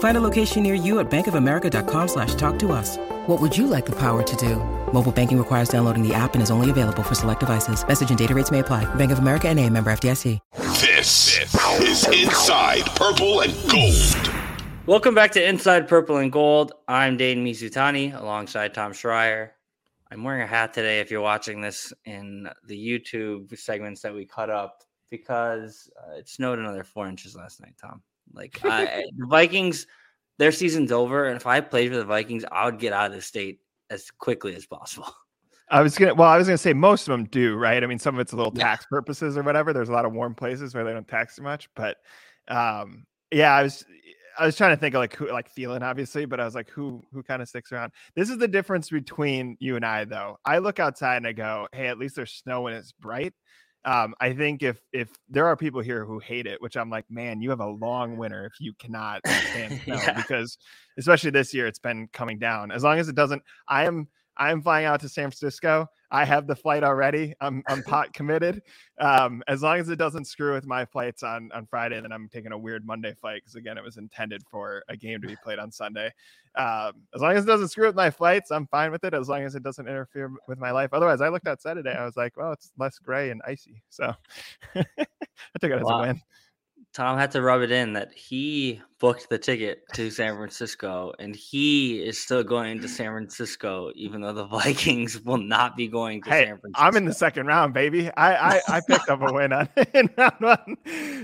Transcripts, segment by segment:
Find a location near you at bankofamerica.com slash talk to us. What would you like the power to do? Mobile banking requires downloading the app and is only available for select devices. Message and data rates may apply. Bank of America and a member FDIC. This is Inside Purple and Gold. Welcome back to Inside Purple and Gold. I'm Dane Mizutani alongside Tom Schreier. I'm wearing a hat today if you're watching this in the YouTube segments that we cut up because uh, it snowed another four inches last night, Tom. Like I, the Vikings, their season's over, and if I played for the Vikings, I would get out of the state as quickly as possible. I was gonna. Well, I was gonna say most of them do, right? I mean, some of it's a little Yeah. tax purposes or whatever. There's a lot of warm places where they don't tax too much, but um, yeah, I was. I was trying to think of like who, like Thielen, obviously, but I was like, who, who kind of sticks around? This is the difference between you and I, though. I look outside and I go, hey, at least there's snow and it's bright. Um, I think if if there are people here who hate it, which I'm like, man, you have a long winter if you cannot stand snow Yeah. because especially this year it's been coming down. As long as it doesn't, I am I am flying out to San Francisco. I have the flight already. I'm I'm pot committed. Um, as long as it doesn't screw with my flights on on Friday, then I'm taking a weird Monday flight because again, it was intended for a game to be played on Sunday. Um, as long as it doesn't screw with my flights, I'm fine with it. As long as it doesn't interfere with my life. Otherwise, I looked outside today. I was like, well, it's less gray and icy, so I took it as a win. Tom had to rub it in that he booked the ticket to San Francisco and he is still going to San Francisco, even though the Vikings will not be going to Hey, San Francisco. I'm in the second round, baby. I I, I picked up a win on in round one.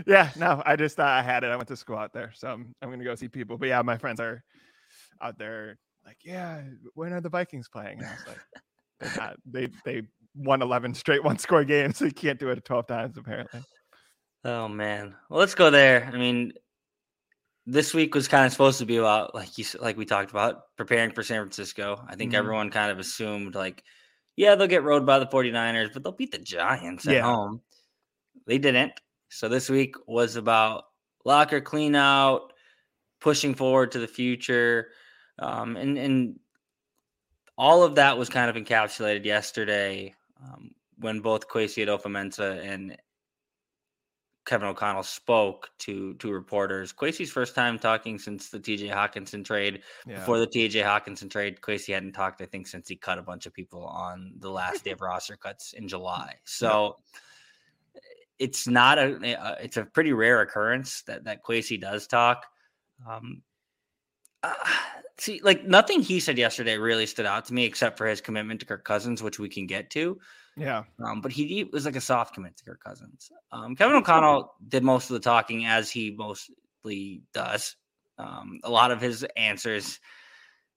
Yeah, no, I just thought I had it. I went to school out there, so I'm, I'm gonna go see people. But yeah, my friends are out there. Like, yeah, when are the Vikings playing? And I was like, not. They they won 11 straight one score games. So you can't do it 12 times apparently. Oh man. Well, let's go there. I mean, this week was kind of supposed to be about like you like we talked about preparing for San Francisco. I think Mhm. everyone kind of assumed like yeah, they'll get rode by the 49ers, but they'll beat the Giants at Yeah. home. They didn't. So this week was about locker clean out, pushing forward to the future. Um, and and all of that was kind of encapsulated yesterday um, when both Kwesi Adofo-Mensah and Kevin O'Connell spoke to to reporters. Kwesi's first time talking since the TJ Hockenson trade. Yeah. Before the TJ Hockenson trade, Kwesi hadn't talked, I think, since he cut a bunch of people on the last day of roster cuts in July. So it's not a, a it's a pretty rare occurrence that that Kwesi does talk. Um, uh, see, like nothing he said yesterday really stood out to me except for his commitment to Kirk Cousins, which we can get to. yeah. Um, but he, he was like a soft commit to Kirk Cousins. Um, Kevin O'Connell did most of the talking as he mostly does. Um, a lot of his answers,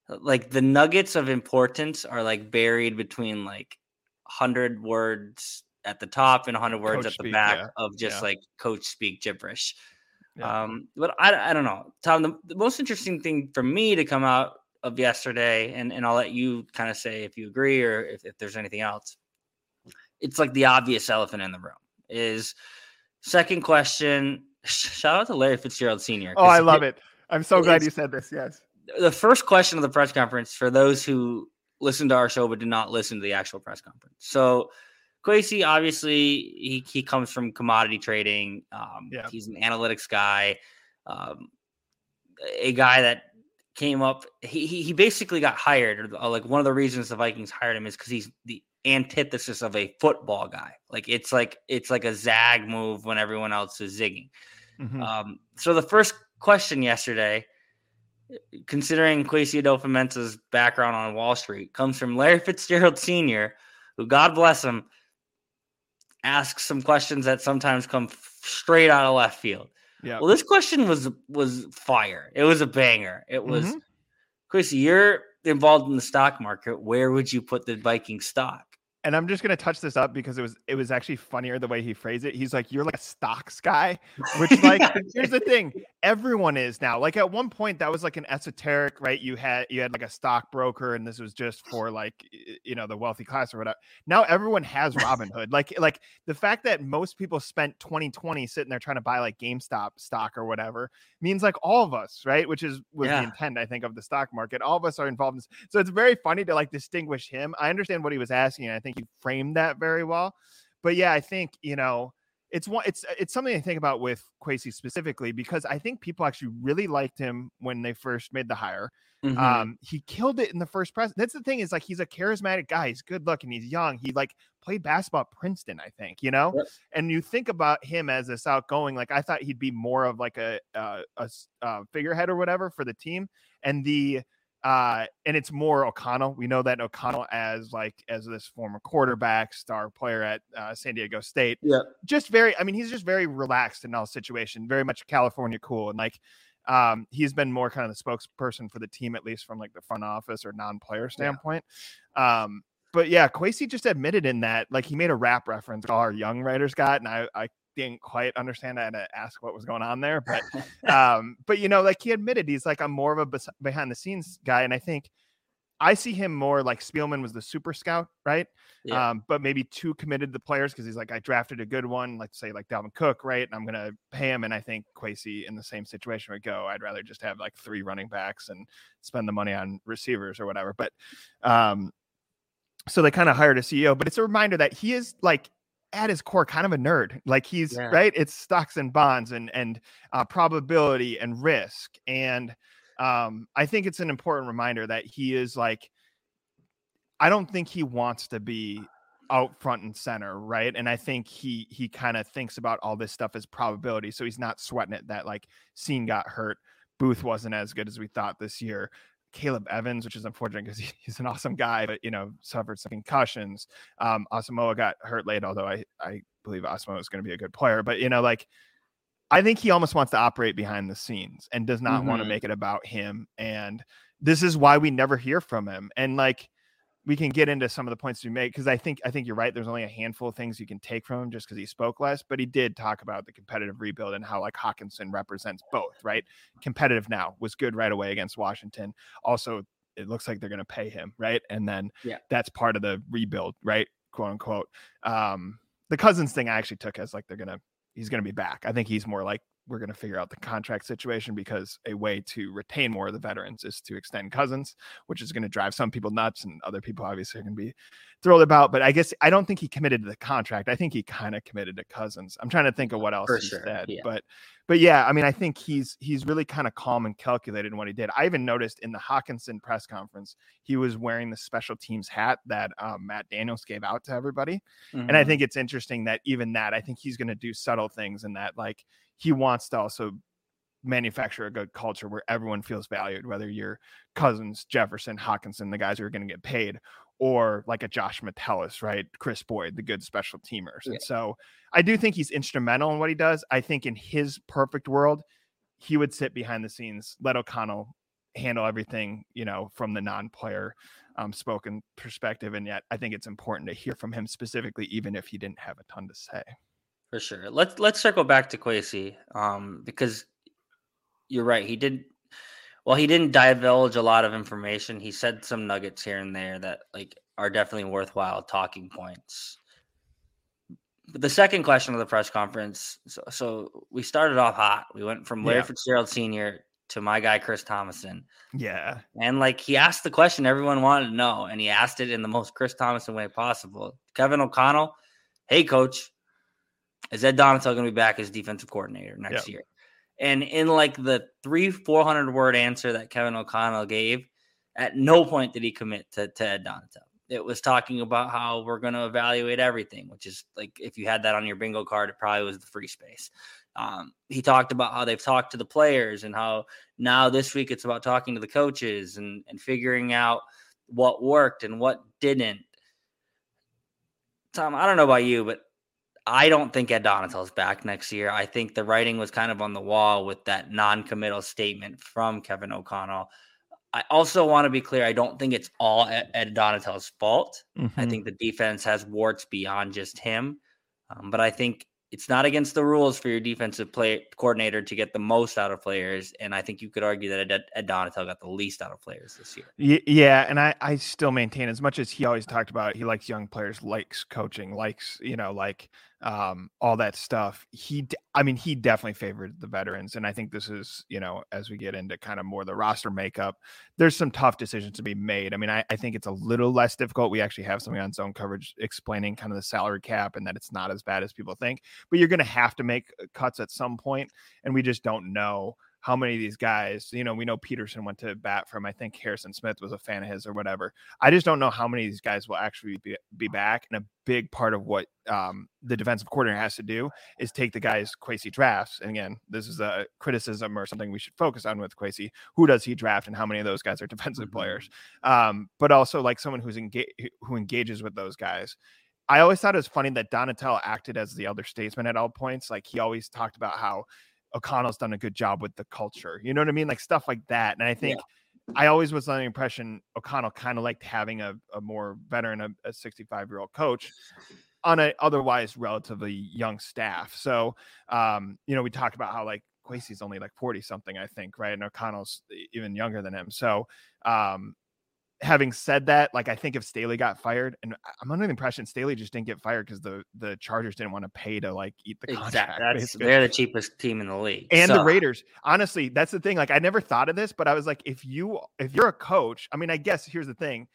like the nuggets of importance, are like buried between like hundred words at the top and hundred words Coach at the speak, back yeah. of just Yeah. like coach speak gibberish. Yeah. Um, but I, I don't know, Tom. The, the most interesting thing for me to come out of yesterday, and, and I'll let you kind of say if you agree or if, if there's anything else. It's like the obvious elephant in the room is second question. Shout out to Larry Fitzgerald Sr. Oh, I love it. I'm so glad you said this. Yes. The first question of the press conference for those who listened to our show but did not listen to the actual press conference. So Kwesi, obviously, he, he comes from commodity trading. Um, Yeah. He's an analytics guy, um, a guy that came up. He, he he basically got hired. Or uh, like one of the reasons the Vikings hired him is because he's the antithesis of a football guy. Like it's like it's like a zag move when everyone else is zigging. Mhm. Um, so the first question yesterday, considering Kwesi Adofo-Mensah's background on Wall Street, comes from Larry Fitzgerald Sr., who, God bless him, ask some questions that sometimes come straight out of left field. Yeah. Well, this question was was fire. It was a banger. It was Mhm. Chris, you're involved in the stock market. Where would you put the Viking stock? and I'm just gonna touch this up because it was it was actually funnier the way he phrased it. He's like, "You're like a stocks guy," which like here's the thing, everyone is now. Like at one point, that was like an esoteric, right? You had you had like a stockbroker, and this was just for like you know the wealthy class or whatever. Now everyone has Robinhood. like like the fact that most people spent 2020 sitting there trying to buy like GameStop stock or whatever means like all of us, right? Which is was Yeah. the intent, I think, of the stock market. All of us are involved in this. So it's very funny to like distinguish him. I understand what he was asking, and I think he framed that very well. But yeah, I think you know it's one it's it's something I think about with Kwesi specifically because I think people actually really liked him when they first made the hire. Mhm. Um, he killed it in the first press. That's the thing is like he's a charismatic guy. He's good looking. He's young. He like played basketball at Princeton, I think. You know, Yep. and you think about him as this outgoing. Like I thought he'd be more of like a uh, a s- uh, figurehead or whatever for the team, and the uh and it's more O'Connell. We know that O'Connell as like as this former quarterback, star player at uh, San Diego State yeah. just very i mean he's just very relaxed in all situation very much california cool and like um he's been more kind of the spokesperson for the team at least from like the front office or non-player standpoint um but yeah Kwesi just admitted in that like he made a rap reference all our young writers got and i i didn't quite understand I had to ask what was going on there but um but you know like he admitted he's like i'm more of a bes- behind the scenes guy and i think i see him more like spielman was the super scout right Yeah. um, but maybe too committed to the players because he's like, I drafted a good one, like say like Dalvin Cook, right? And I'm gonna pay him. And I think Kwesi in the same situation would go. I'd rather just have like three running backs and spend the money on receivers or whatever. But um, so they kind of hired a CEO, but it's a reminder that he is like at his core kind of a nerd. Like he's Yeah. right. It's stocks and bonds and and uh, probability and risk. And um, I think it's an important reminder that he is like I don't think he wants to be out front and center, right? And I think he he kind of thinks about all this stuff as probability, so he's not sweating it that like Cine got hurt, Booth wasn't as good as we thought this year. Caleb Evans, which is unfortunate because he, he's an awesome guy, but you know suffered some concussions. Um, Asamoah got hurt late, although I I believe Asamoah is going to be a good player. But you know, like I think he almost wants to operate behind the scenes and does not want to make it about him. And this is why we never hear from him. And like we can get into some of the points we make because I think I think you're right. There's only a handful of things you can take from him just because he spoke less, but he did talk about the competitive rebuild and how like Hockenson represents both, right? Competitive now was good right away against Washington. Also, it looks like they're gonna pay him, right? And then Yeah. that's part of the rebuild, right? Quote unquote. Um, the cousins thing I actually took as like they're gonna he's gonna be back. I think he's more like we're going to figure out the contract situation because a way to retain more of the veterans is to extend cousins, which is going to drive some people nuts and other people obviously are going to be thrilled about. But I guess I don't think he committed to the contract. I think he kind of committed to cousins. I'm trying to think of what else For he sure, said, yeah. but but yeah, I mean, I think he's he's really kind of calm and calculated in what he did. I even noticed in the Hockenson press conference, he was wearing the special teams hat that um, Matt Daniels gave out to everybody. And I Mhm. think it's interesting that even that, I think he's going to do subtle things in that, like he wants to also manufacture a good culture where everyone feels valued, whether you're Cousins, Jefferson, Hockenson, the guys who are going to get paid, or like a Josh Metellus, right? Kris Boyd, the good special teamers. Yeah. And so I do think he's instrumental in what he does. I think in his perfect world, he would sit behind the scenes, let O'Connell handle everything, you know, from the non-player um, spoken perspective. And yet I think it's important to hear from him specifically, even if he didn't have a ton to say. For sure. Let's let's circle back to Kwesi, um, because you're right. He did well. He didn't divulge a lot of information. He said some nuggets here and there that like are definitely worthwhile talking points. But the second question of the press conference. So, so we started off hot. We went from Larry Yeah. Fitzgerald Sr. to my guy Chris Tomasson, Yeah. and like he asked the question everyone wanted to know, and he asked it in the most Chris Tomasson way possible. Kevin O'Connell, hey coach, is Ed Donatell going to be back as defensive coordinator next year? And in like the three, 400 word answer that Kevin O'Connell gave, at no point did he commit to, to Ed Donatell. It was talking about how we're going to evaluate everything, which is like if you had that on your bingo card, it probably was the free space. Um, he talked about how they've talked to the players and how now this week it's about talking to the coaches and, and figuring out what worked and what didn't. Tom, I don't know about you, but I don't think Ed Donatell's back next year. I think the writing was kind of on the wall with that non-committal statement from Kevin O'Connell. I also want to be clear. I don't think it's all Ed Donatell's fault. Mm-hmm. I think the defense has warts beyond just him. Um, but I think it's not against the rules for your defensive play coordinator to get the most out of players. And I think you could argue that Ed, Ed Donatell got the least out of players this year. Yeah. And I, I still maintain as much as he always talked about, he likes young players, likes coaching, likes, you know, like um, all that stuff. He, I mean, he definitely favored the veterans, and I think this is, you know, as we get into kind of more the roster makeup, there's some tough decisions to be made. I mean, I, I think it's a little less difficult. We actually have something on zone coverage explaining kind of the salary cap and that it's not as bad as people think, but you're going to have to make uh, cuts at some point, and we just don't know how many of these guys, you know, we know Peterson went to bat from, I think Harrison Smith was a fan of his or whatever. I just don't know how many of these guys will actually be, be back. And a big part of what um, the defensive coordinator has to do is take the guys Kwesi drafts. And again, this is a criticism or something we should focus on with Kwesi. Who does he draft and how many of those guys are defensive mm-hmm. players? Um, but also like someone who's engaged, who engages with those guys. I always thought it was funny that Donatello acted as the other statesman at all points. Like he always talked about how O'Connell's done a good job with the culture. You know what I mean? Like stuff like that. And I think yeah. I always was under the impression O'Connell kind of liked having a, a more veteran, a 65 year old coach on a otherwise relatively young staff. So, um, you know, we talked about how like Kwesi's only like 40 something, I think, right? And O'Connell's even younger than him. So, um, having said that, like I think if Staley got fired, and I'm under the impression Staley just didn't get fired because the the Chargers didn't want to pay to like eat the contract. Exactly. they're the cheapest team in the league, and so. the Raiders. Honestly, that's the thing. Like I never thought of this, but I was like, if you if you're a coach, I mean, I guess here's the thing.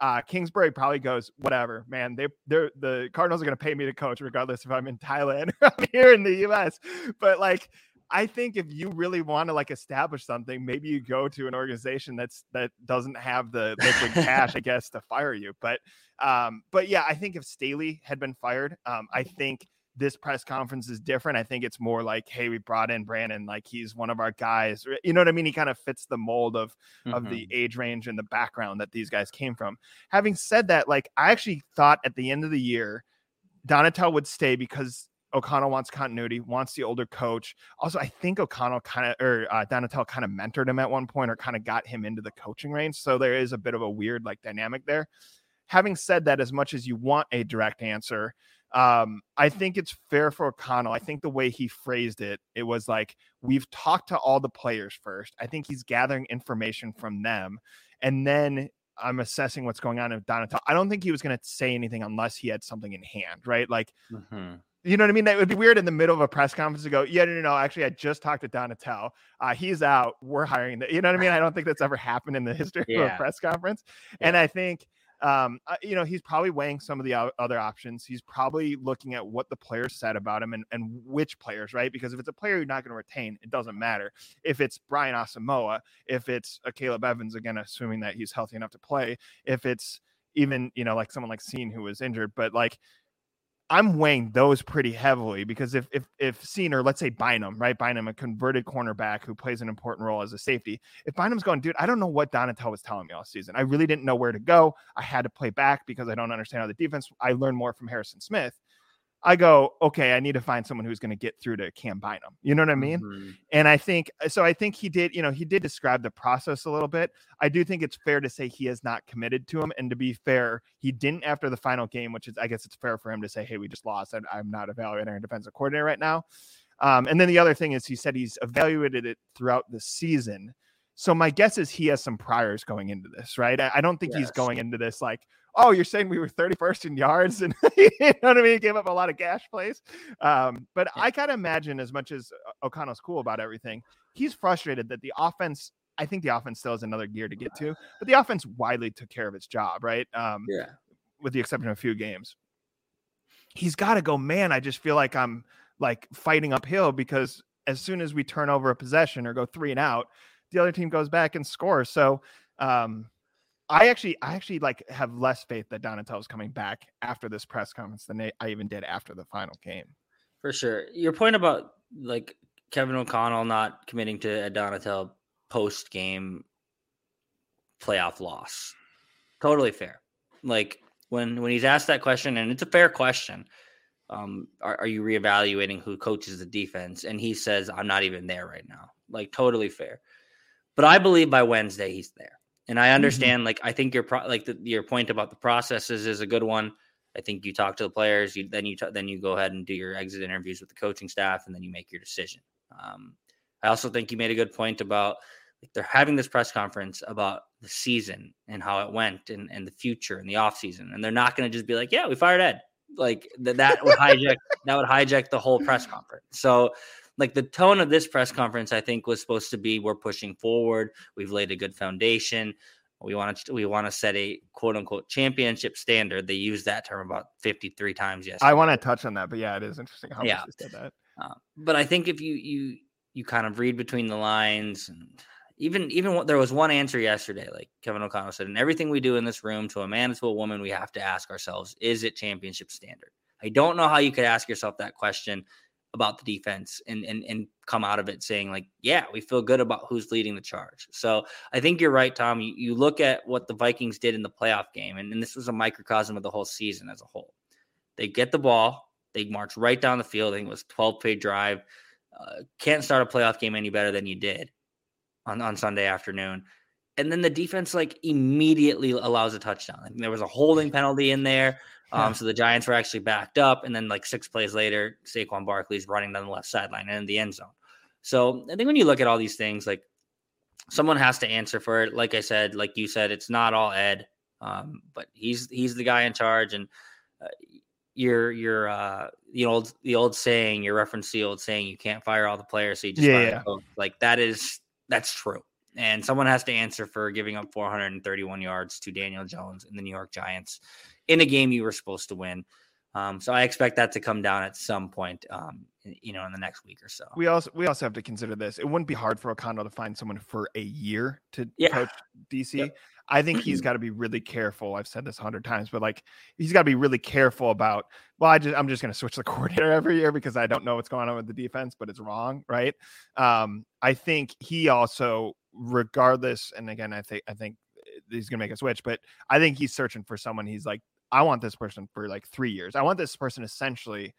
Uh, Kingsbury probably goes, whatever, man. They they're the Cardinals are going to pay me to coach regardless if I'm in Thailand or I'm here in the U.S. But like I think if you really want to like establish something, maybe you go to an organization that's that doesn't have the liquid cash, I guess, to fire you. But um, but yeah, I think if Staley had been fired, um, I think this press conference is different. I think it's more like, hey, we brought in Brandon, like he's one of our guys. You know what I mean? He kind of fits the mold of mm-hmm. of the mm-hmm. age range and the background that these guys came from. Having said that, like I actually thought at the end of the year, Donatello would stay because O'Connell wants continuity, wants the older coach. Also, I think O'Connell kind of or uh, Donatello kind of mentored him at one point or kind of got him into the coaching range. So there is a bit of a weird like dynamic there. Having said that, as much as you want a direct answer, um, I think it's fair for O'Connell. I think the way he phrased it, it was like we've talked to all the players first. I think he's gathering information from them, and then I'm assessing what's going on with Donatello. I don't think he was going to say anything unless he had something in hand, right? Like. Mm-hmm you know what I mean? That would be weird in the middle of a press conference to go, yeah, no, no, no. Actually, I just talked to Donatello. Uh, he's out. We're hiring. The, you know what I mean? I don't think that's ever happened in the history yeah. of a press conference. Yeah. And I think, um, uh, you know, he's probably weighing some of the other options. He's probably looking at what the players said about him and, and which players, right? Because if it's a player you're not going to retain, it doesn't matter. If it's Brian Asamoah, if it's a Caleb Evans, again, assuming that he's healthy enough to play, if it's even, you know, like someone like Cine who was injured, but like, I'm weighing those pretty heavily because if if if Cine or let's say Bynum, right? Bynum, a converted cornerback who plays an important role as a safety. If Bynum's going, dude, I don't know what Donatello was telling me all season. I really didn't know where to go. I had to play back because I don't understand how the defense. I learned more from Harrison Smith. I go, okay, I need to find someone who's going to get through to Cam Bynum. You know what I mean? Mm-hmm. And I think so. I think he did. You know, he did describe the process a little bit. I do think it's fair to say he has not committed to him. And to be fair, he didn't after the final game, which is, I guess, it's fair for him to say, "Hey, we just lost. and I'm not evaluating our defensive coordinator right now." Um, and then the other thing is, he said he's evaluated it throughout the season. So my guess is he has some priors going into this, right? I, I don't think yes. he's going into this like, oh, you're saying we were 31st in yards and you know what I mean? He gave up a lot of gash plays. Um, but yeah. I kind of imagine as much as O'Connell's cool about everything, he's frustrated that the offense, I think the offense still has another gear to get to, but the offense widely took care of its job, right? Um, yeah. With the exception of a few games. He's got to go, man. I just feel like I'm like fighting uphill because as soon as we turn over a possession or go three and out, the other team goes back and scores. So, um, I actually, I actually like have less faith that Donatello's coming back after this press conference than I even did after the final game. For sure, your point about like Kevin O'Connell not committing to Donatello post game playoff loss, totally fair. Like when when he's asked that question, and it's a fair question. um, are, are you reevaluating who coaches the defense? And he says, I'm not even there right now. Like totally fair. But I believe by Wednesday he's there. And I mm-hmm. understand, mm-hmm. like I think your pro- like the, your point about the processes is a good one. I think you talk to the players, you then you t- then you go ahead and do your exit interviews with the coaching staff, and then you make your decision. Um, I also think you made a good point about like, they're having this press conference about the season and how it went and, and the future and the off season, and they're not going to just be like, "Yeah, we fired Ed." Like that, that would hijack that would hijack the whole press conference. So like the tone of this press conference, I think was supposed to be we're pushing forward. We've laid a good foundation. We want to we want to set a quote unquote championship standard. They used that term about 53 times yesterday. I want to touch on that, but yeah, it is interesting how yeah. much said that. Uh, but I think if you you you kind of read between the lines and even even what there was one answer yesterday, like Kevin O'Connell said, in everything we do in this room, to a man to a woman, we have to ask ourselves, is it championship standard? I don't know how you could ask yourself that question about the defense and and and come out of it saying like, yeah, we feel good about who's leading the charge. So I think you're right, Tom. You, you look at what the Vikings did in the playoff game, and, and this was a microcosm of the whole season as a whole. They get the ball, they march right down the field. I think it was 12 play drive. Uh, can't start a playoff game any better than you did on, on Sunday afternoon. And then the defense like immediately allows a touchdown. I think there was a holding penalty in there. Um, so the Giants were actually backed up, and then like six plays later, Saquon Barkley's running down the left sideline and in the end zone. So I think when you look at all these things, like someone has to answer for it. Like I said, like you said, it's not all Ed, um, but he's he's the guy in charge, and uh, your your uh the old the old saying, your reference to the old saying, you can't fire all the players, so you just yeah, yeah. like that is that's true. And someone has to answer for giving up 431 yards to Daniel Jones and the New York Giants in a game you were supposed to win. Um, so I expect that to come down at some point, um, you know, in the next week or so. We also we also have to consider this. It wouldn't be hard for O'Connell to find someone for a year to yeah. coach DC. Yep. I think he's got to be really careful. I've said this a hundred times, but like he's got to be really careful about. Well, I just I'm just going to switch the coordinator every year because I don't know what's going on with the defense, but it's wrong, right? Um, I think he also, regardless, and again, I think I think he's going to make a switch, but I think he's searching for someone. He's like, I want this person for like three years. I want this person essentially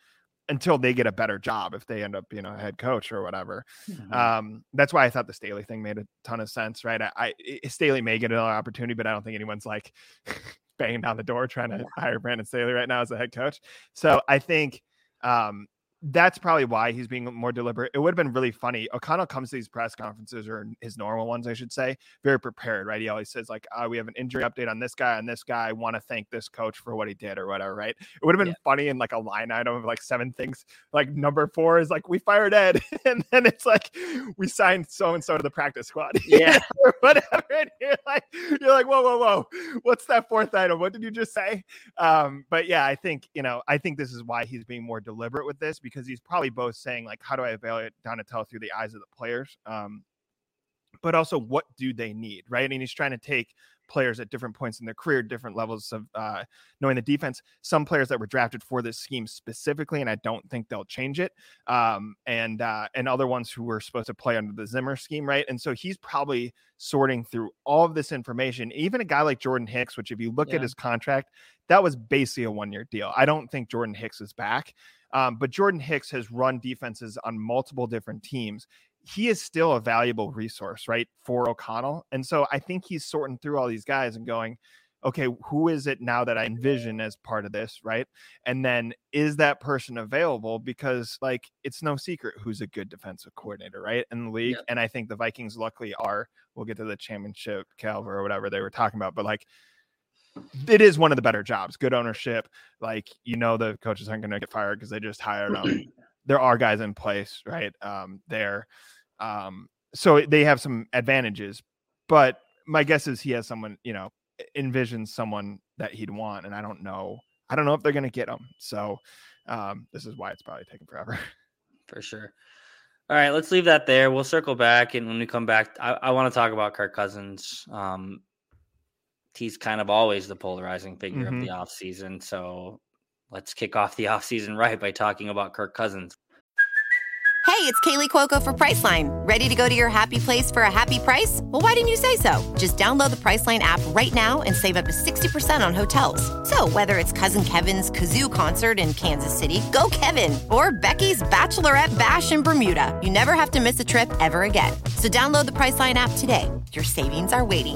until they get a better job if they end up being a head coach or whatever. Mm-hmm. Um, that's why I thought the Staley thing made a ton of sense, right? I, I Staley may get another opportunity, but I don't think anyone's like banging down the door trying to hire Brandon Staley right now as a head coach. So I think um, that's probably why he's being more deliberate. It would have been really funny. O'Connell comes to these press conferences or his normal ones, I should say, very prepared, right? He always says, like, oh, we have an injury update on this guy and this guy. I want to thank this coach for what he did or whatever, right? It would have been yeah. funny in like a line item of like seven things. Like number four is like, we fired Ed. and then it's like, we signed so and so to the practice squad. Yeah. or whatever. And you're like, you're like, whoa, whoa, whoa. What's that fourth item? What did you just say? Um, but yeah, I think, you know, I think this is why he's being more deliberate with this because he's probably both saying like, how do I evaluate Donatello through the eyes of the players? Um, but also what do they need, right? And he's trying to take players at different points in their career, different levels of uh, knowing the defense. Some players that were drafted for this scheme specifically, and I don't think they'll change it. Um, and uh, and other ones who were supposed to play under the Zimmer scheme, right? And so he's probably sorting through all of this information. Even a guy like Jordan Hicks, which if you look yeah. at his contract, that was basically a one year deal. I don't think Jordan Hicks is back. Um, but Jordan Hicks has run defenses on multiple different teams. He is still a valuable resource, right, for O'Connell. And so I think he's sorting through all these guys and going, okay, who is it now that I envision as part of this, right? And then is that person available? Because like it's no secret who's a good defensive coordinator, right, in the league. And I think the Vikings luckily are. We'll get to the championship caliber or whatever they were talking about, but like it is one of the better jobs. Good ownership. Like you know, the coaches aren't going to get fired because they just hired them. there are guys in place, right? Um, there. Um, so they have some advantages, but my guess is he has someone, you know, envisions someone that he'd want, and I don't know. I don't know if they're going to get him. So um, this is why it's probably taking forever. For sure. All right, let's leave that there. We'll circle back, and when we come back, I, I want to talk about Kirk Cousins. Um, he's kind of always the polarizing figure mm-hmm. of the offseason. So let's kick off the offseason right by talking about Kirk Cousins. Hey, it's Kaley Cuoco for Priceline. Ready to go to your happy place for a happy price? Well, why didn't you say so? Just download the Priceline app right now and save up to 60% on hotels. So, whether it's Cousin Kevin's Kazoo concert in Kansas City, go Kevin, or Becky's Bachelorette Bash in Bermuda, you never have to miss a trip ever again. So, download the Priceline app today. Your savings are waiting.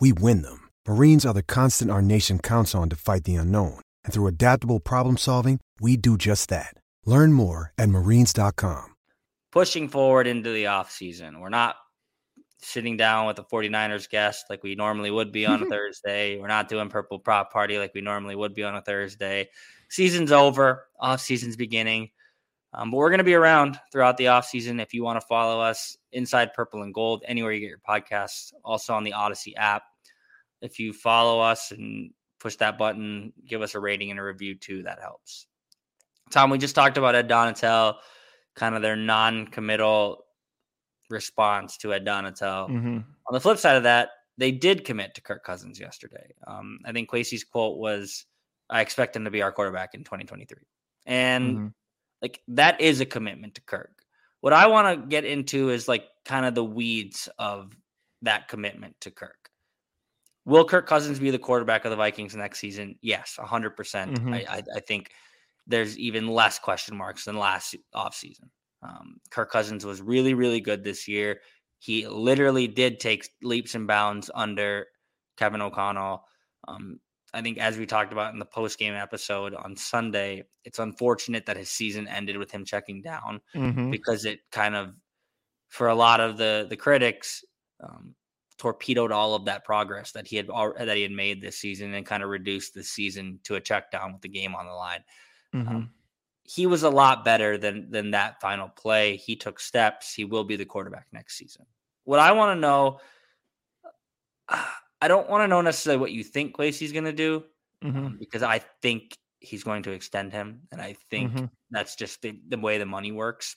we win them. Marines are the constant our nation counts on to fight the unknown. And through adaptable problem solving, we do just that. Learn more at marines.com. Pushing forward into the offseason. We're not sitting down with the 49ers guest like we normally would be on a Thursday. We're not doing purple prop party like we normally would be on a Thursday. Season's over, off season's beginning. Um, but we're going to be around throughout the offseason. If you want to follow us inside purple and gold, anywhere you get your podcasts, also on the Audacy app. If you follow us and push that button, give us a rating and a review too, that helps. Tom, we just talked about Ed Donatell, kind of their non committal response to Ed Donatell. Mm-hmm. On the flip side of that, they did commit to Kirk Cousins yesterday. Um, I think Kwesi's quote was, I expect him to be our quarterback in 2023. And Mm-hmm. Like that is a commitment to Kirk. What I want to get into is like kind of the weeds of that commitment to Kirk. Will Kirk Cousins be the quarterback of the Vikings next season? Yes, 100%. percent Mhm. I, I, I think there's even less question marks than last offseason. Um, Kirk Cousins was really, really good this year. He literally did take leaps and bounds under Kevin O'Connell. Um, I think, as we talked about in the post game episode on Sunday, it's unfortunate that his season ended with him checking down Mm-hmm. because it kind of, for a lot of the the critics, um, torpedoed all of that progress that he had that he had made this season and kind of reduced the season to a check down with the game on the line. Mm-hmm. Um, he was a lot better than than that final play. He took steps. He will be the quarterback next season. What I want to know, I don't want to know necessarily what you think Kwesi's going to do Mm-hmm. um, because I think he's going to extend him, and I think Mhm. that's just the, the way the money works.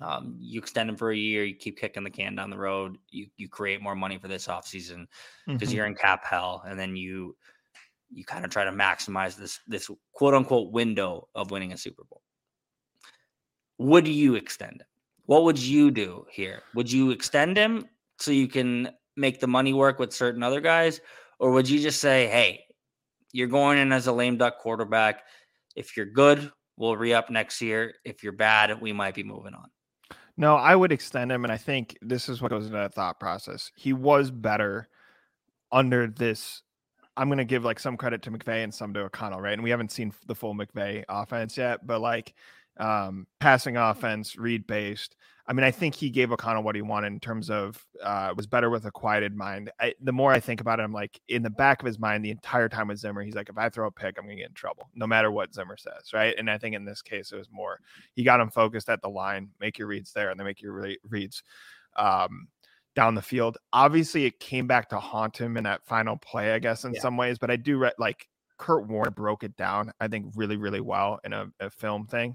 Um, you extend him for a year, you keep kicking the can down the road, you you create more money for this offseason because Mhm. you're in cap hell, and then you you kind of try to maximize this this quote unquote window of winning a Super Bowl. Would you extend him? What would you do here? Would you extend him so you can make the money work with certain other guys, or would you just say, "Hey, you're going in as a lame duck quarterback. If you're good, we'll re up next year. If you're bad, we might be moving on." No, I would extend him, and I think this is what goes into that thought process. He was better under this. I'm going to give like some credit to McVay and some to O'Connell, right? And we haven't seen the full McVay offense yet, but like um, passing offense, read based. I mean, I think he gave O'Connell what he wanted in terms of uh, was better with a quieted mind. I, the more I think about it, I'm like in the back of his mind the entire time with Zimmer, he's like, if I throw a pick, I'm going to get in trouble, no matter what Zimmer says, right? And I think in this case, it was more he got him focused at the line, make your reads there, and then make your re- reads um, down the field. Obviously, it came back to haunt him in that final play, I guess, in Yeah. some ways. But I do re- like Kurt Warner broke it down, I think, really, really well in a, a film thing.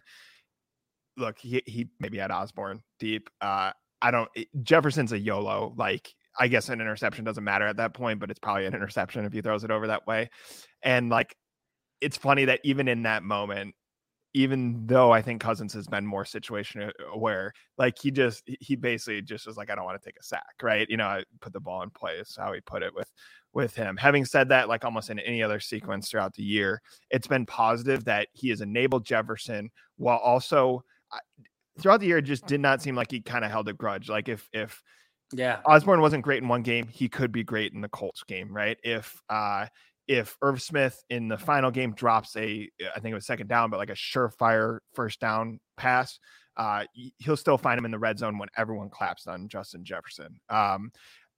Look, he he maybe had Osborn deep. Uh, I don't. it- Jefferson's a YOLO. Like, I guess an interception doesn't matter at that point, but it's probably an interception if he throws it over that way. And like, it's funny that even in that moment, even though I think Cousins has been more situation aware, like he just he basically just was like, I don't want to take a sack, right? You know, I put the ball in play is how he put it with with him. Having said that, like almost in any other sequence throughout the year, it's been positive that he has enabled Jefferson while also I- throughout the year it just did not seem like he kind of held a grudge. Like if if Yeah. Osborn wasn't great in one game, he could be great in the Colts game, right? If uh if Irv Smith in the final game drops a I think it was second down, but like a surefire first down pass, uh he'll still find him in the red zone when everyone claps on Justin Jefferson. Um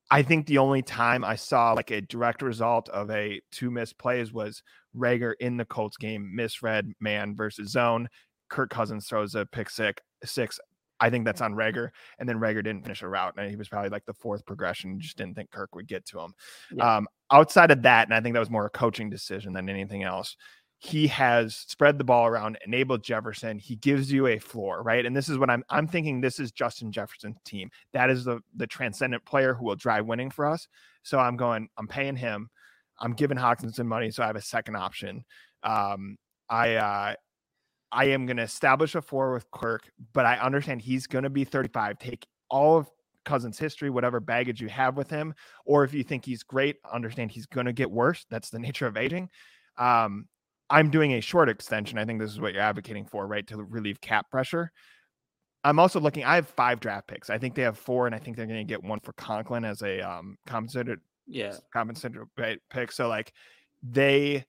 I think the only time I saw like a direct result of a two missed plays was Reagor in the Colts game, misread man versus zone. Kirk Cousins throws a pick six. Six. I think that's on Reagor. And then Reagor didn't finish a route, and he was probably like the fourth progression. Just didn't think Kirk would get to him. Yeah. Um, outside of that, and I think that was more a coaching decision than anything else. He has spread the ball around, enabled Jefferson. He gives you a floor, right? And this is what I'm I'm thinking. This is Justin Jefferson's team. That is the the transcendent player who will drive winning for us. So I'm going. I'm paying him. I'm giving Hockenson money, so I have a second option. Um, I uh, I am going to establish a four with Kirk, but I understand he's going to be 35. Take all of Cousins' history, whatever baggage you have with him, or if you think he's great, understand he's going to get worse. That's the nature of aging. Um, I'm doing a short extension. I think this is what you're advocating for, right? To relieve cap pressure. I'm also looking. I have five draft picks. I think they have four, and I think they're going to get one for Conklin as a um compensated, yeah, compensated pick. So like they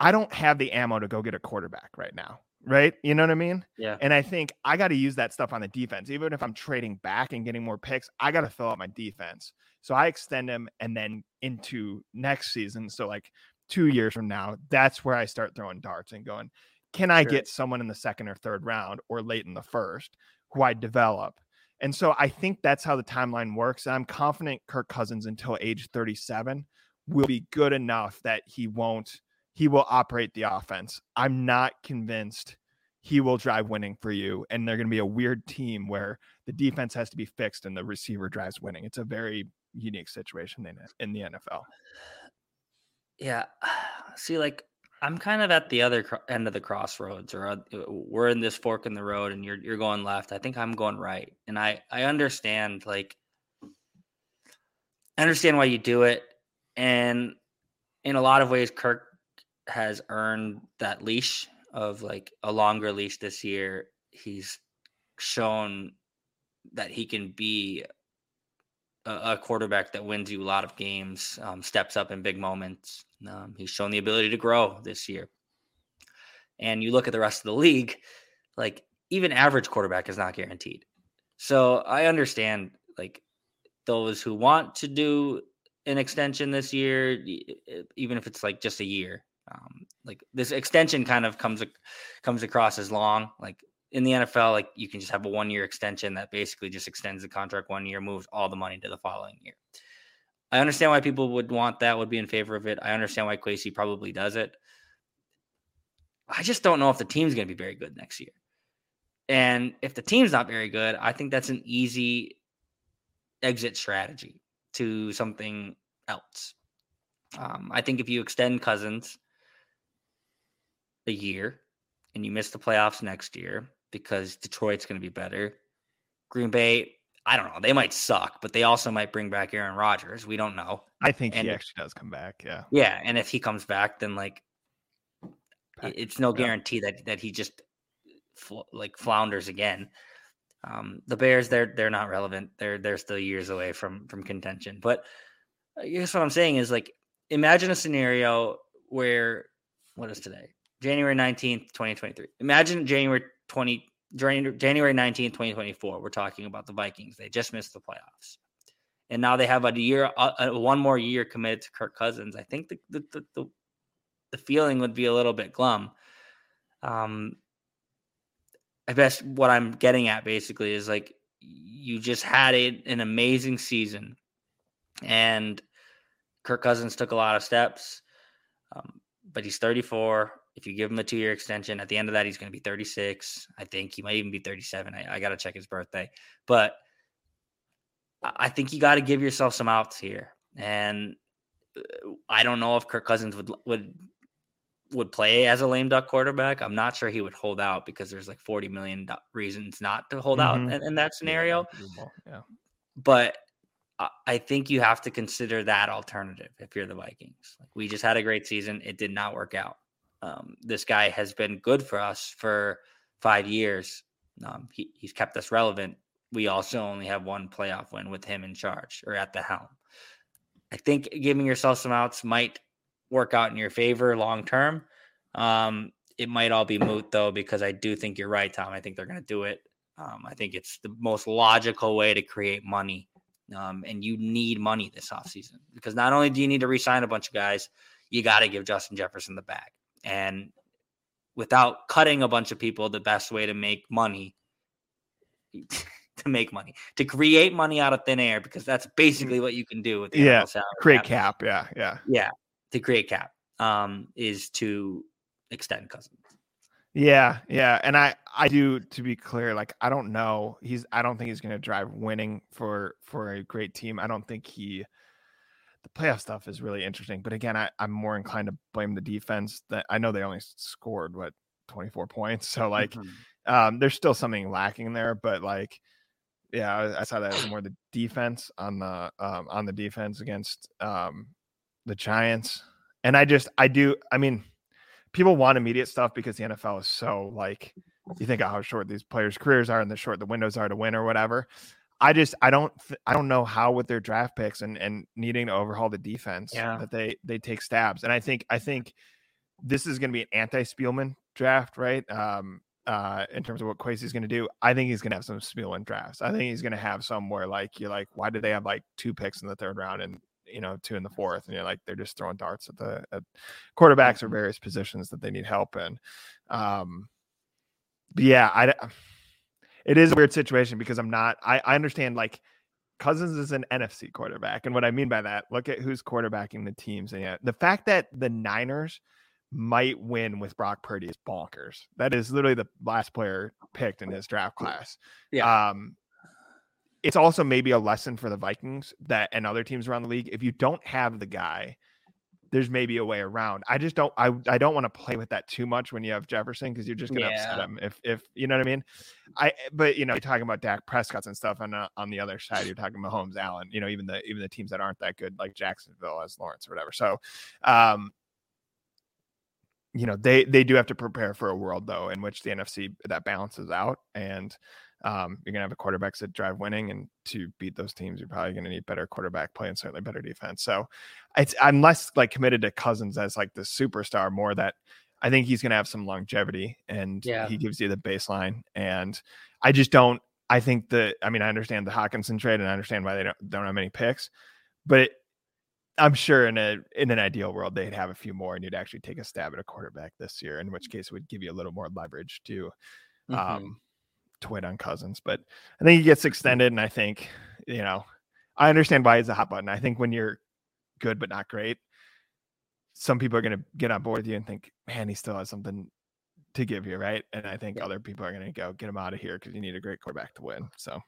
I don't have the ammo to go get a quarterback right now. Right. You know what I mean? Yeah. And I think I got to use that stuff on the defense. Even if I'm trading back and getting more picks, I got to fill out my defense. So I extend him and then into next season. So, like two years from now, that's where I start throwing darts and going, can I sure. get someone in the second or third round or late in the first who I develop? And so I think that's how the timeline works. And I'm confident Kirk Cousins until age 37 will be good enough that he won't he will operate the offense. I'm not convinced he will drive winning for you. And they're going to be a weird team where the defense has to be fixed and the receiver drives winning. It's a very unique situation in, in the NFL. Yeah. See, like, I'm kind of at the other end of the crossroads, or uh, we're in this fork in the road, and you're you're going left. I think I'm going right, and I I understand like I understand why you do it, and in a lot of ways, Kirk has earned that leash of like a longer leash this year. He's shown that he can be a, a quarterback that wins you a lot of games, um, steps up in big moments. Um, he's shown the ability to grow this year. And you look at the rest of the league, like even average quarterback is not guaranteed. So I understand like those who want to do an extension this year, even if it's like just a year, um, like this extension kind of comes comes across as long. Like in the NFL, like you can just have a one year extension that basically just extends the contract one year, moves all the money to the following year. I understand why people would want that, would be in favor of it. I understand why Kwesi probably does it. I just don't know if the team's going to be very good next year. And if the team's not very good, I think that's an easy exit strategy to something else. Um, I think if you extend Cousins a year and you miss the playoffs next year because Detroit's going to be better. Green Bay, I don't know. They might suck, but they also might bring back Aaron Rodgers. We don't know. I think and he actually does come back. Yeah. Yeah. And if he comes back, then like it's no guarantee that that he just like flounders again. Um, the Bears, they're they're not relevant. They're they're still years away from from contention. But I guess what I'm saying is like imagine a scenario where what is today? January 19th, 2023. Imagine January 20 January 19th, 2024. We're talking about the Vikings. They just missed the playoffs. And now they have a year uh, one more year committed to Kirk Cousins. I think the the the, the, the feeling would be a little bit glum. Um I guess what I'm getting at basically is like you just had a, an amazing season and Kirk Cousins took a lot of steps. Um, but he's 34 if you give him a two year extension, at the end of that, he's going to be 36. I think he might even be 37. I, I got to check his birthday. But I think you got to give yourself some outs here. And uh, I don't know if Kirk Cousins would would would play as a lame duck quarterback. I'm not sure he would hold out because there's like 40 million reasons not to hold mm-hmm. out in, in, that scenario. Yeah. But I think you have to consider that alternative if you're the Vikings. Like we just had a great season. It did not work out. Um, this guy has been good for us for five years. Um, he, he's kept us relevant. We also only have one playoff win with him in charge or at the helm. I think giving yourself some outs might work out in your favor long term. Um, it might all be moot though, because I do think you're right, Tom. I think they're going to do it. Um, I think it's the most logical way to create money. Um, and you need money this offseason because not only do you need to resign a bunch of guys, you got to give Justin Jefferson the bag. And without cutting a bunch of people, the best way to make money to make money, to create money out of thin air, because that's basically what you can do with the Yeah, Create cap. cap. Yeah. Yeah. Yeah, to create cap um, is to extend Cousins. Yeah, yeah, and I I do to be clear, like I don't know, he's I don't think he's going to drive winning for for a great team. I don't think he the playoff stuff is really interesting, but again, I I'm more inclined to blame the defense. That I know they only scored what 24 points, so like Mhm. um there's still something lacking there, but like yeah, I, I saw that as more the defense on the um on the defense against um the Giants. And I just I do I mean people want immediate stuff because the NFL is so like you think of how short these players' careers are and the short the windows are to win or whatever. I just I don't I don't know how with their draft picks and and needing to overhaul the defense Yeah. that they they take stabs. And I think I think this is going to be an anti Spielman draft, right? Um uh in terms of what Kwesi's going to do. I think he's going to have some Spielman drafts. I think he's going to have some where like you're like why did they have like two picks in the third round and you know two in the fourth and you're like they're just throwing darts at the at quarterbacks or various positions that they need help in. Um, but yeah, I it is a weird situation because I'm not. I, I understand like Cousins is an NFC quarterback, and what I mean by that, look at who's quarterbacking the teams, and yeah, the fact that the Niners might win with Brock Purdy is bonkers. That is literally the last player picked in his draft class. Yeah. Um, it's also maybe a lesson for the Vikings that and other teams around the league. If you don't have the guy, there's maybe a way around. I just don't. I I don't want to play with that too much when you have Jefferson because you're just gonna upset Yeah. him. If if you know what I mean. I but you know you're talking about Dak Prescott's and stuff, and uh, on the other side you're talking Mahomes, Allen. You know even the even the teams that aren't that good like Jacksonville as Lawrence or whatever. So, um, you know they they do have to prepare for a world though in which the NFC that balances out and. Um, you're gonna have a quarterbacks that drive winning, and to beat those teams, you're probably gonna need better quarterback play and certainly better defense. So, it's I'm less like committed to Cousins as like the superstar, more that I think he's gonna have some longevity and Yeah. he gives you the baseline. And I just don't. I think that I mean I understand the Hockenson trade and I understand why they don't don't have many picks, but it, I'm sure in a in an ideal world they'd have a few more and you'd actually take a stab at a quarterback this year. In which case it would give you a little more leverage to Mhm. um to wait on Cousins. But I think he gets mm. extended, and I think you know I understand why he's a hot button. I think when you're good but not great, some people are going to get on board with you and think, man, he still has something to give you, right? And I think other people are going to go get him out of here because you need a great quarterback to win. So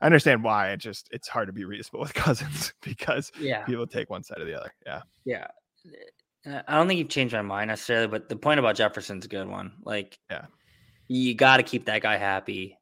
I understand why. It just it's hard to be reasonable with Cousins because yeah. people take one side or the other. Yeah. Yeah. I don't think you've changed my mind necessarily, but the point about Jefferson's a good one. Like, Yeah. You got to keep that guy happy.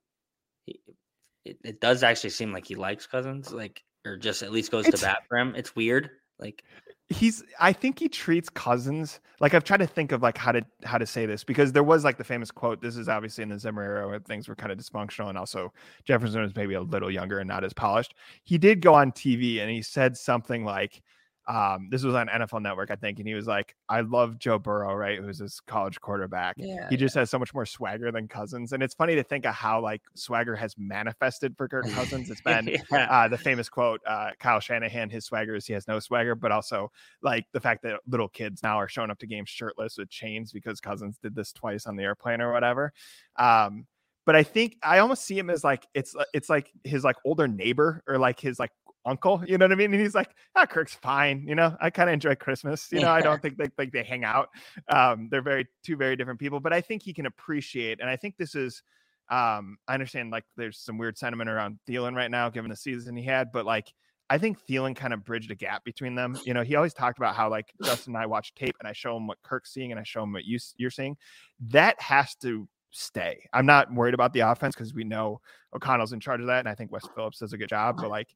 It, it does actually seem like he likes Cousins, like, or just at least goes It's- to bat for him. It's weird. Like, he's i think he treats cousins like i've tried to think of like how to how to say this because there was like the famous quote this is obviously in the zimmer era where things were kind of dysfunctional and also jefferson was maybe a little younger and not as polished he did go on tv and he said something like um this was on nfl network i think and he was like i love joe burrow right who's this college quarterback yeah, he just has so much more swagger than cousins and it's funny to think of how like swagger has manifested for kirk cousins it's been yeah. uh, the famous quote, uh, Kyle Shanahan, his swagger is he has no swagger, but also like the fact that little kids now are showing up to games shirtless with chains because Cousins did this twice on the airplane or whatever. Um, but I think I almost see him as like it's it's like his like older neighbor or like his like uncle, you know what I mean? And he's like, ah, Kirk's fine, you know. I kind of enjoy Christmas, you know. I don't think they like they hang out. Um, they're very two very different people, but I think he can appreciate, and I think this is um, I understand like there's some weird sentiment around Thielen right now, given the season he had, but like I think Thielen kind of bridged a gap between them. You know, he always talked about how like Justin and I watch tape and I show him what Kirk's seeing and I show him what you, you're seeing. That has to stay. I'm not worried about the offense because we know O'Connell's in charge of that, and I think Wes Phillips does a good job. But like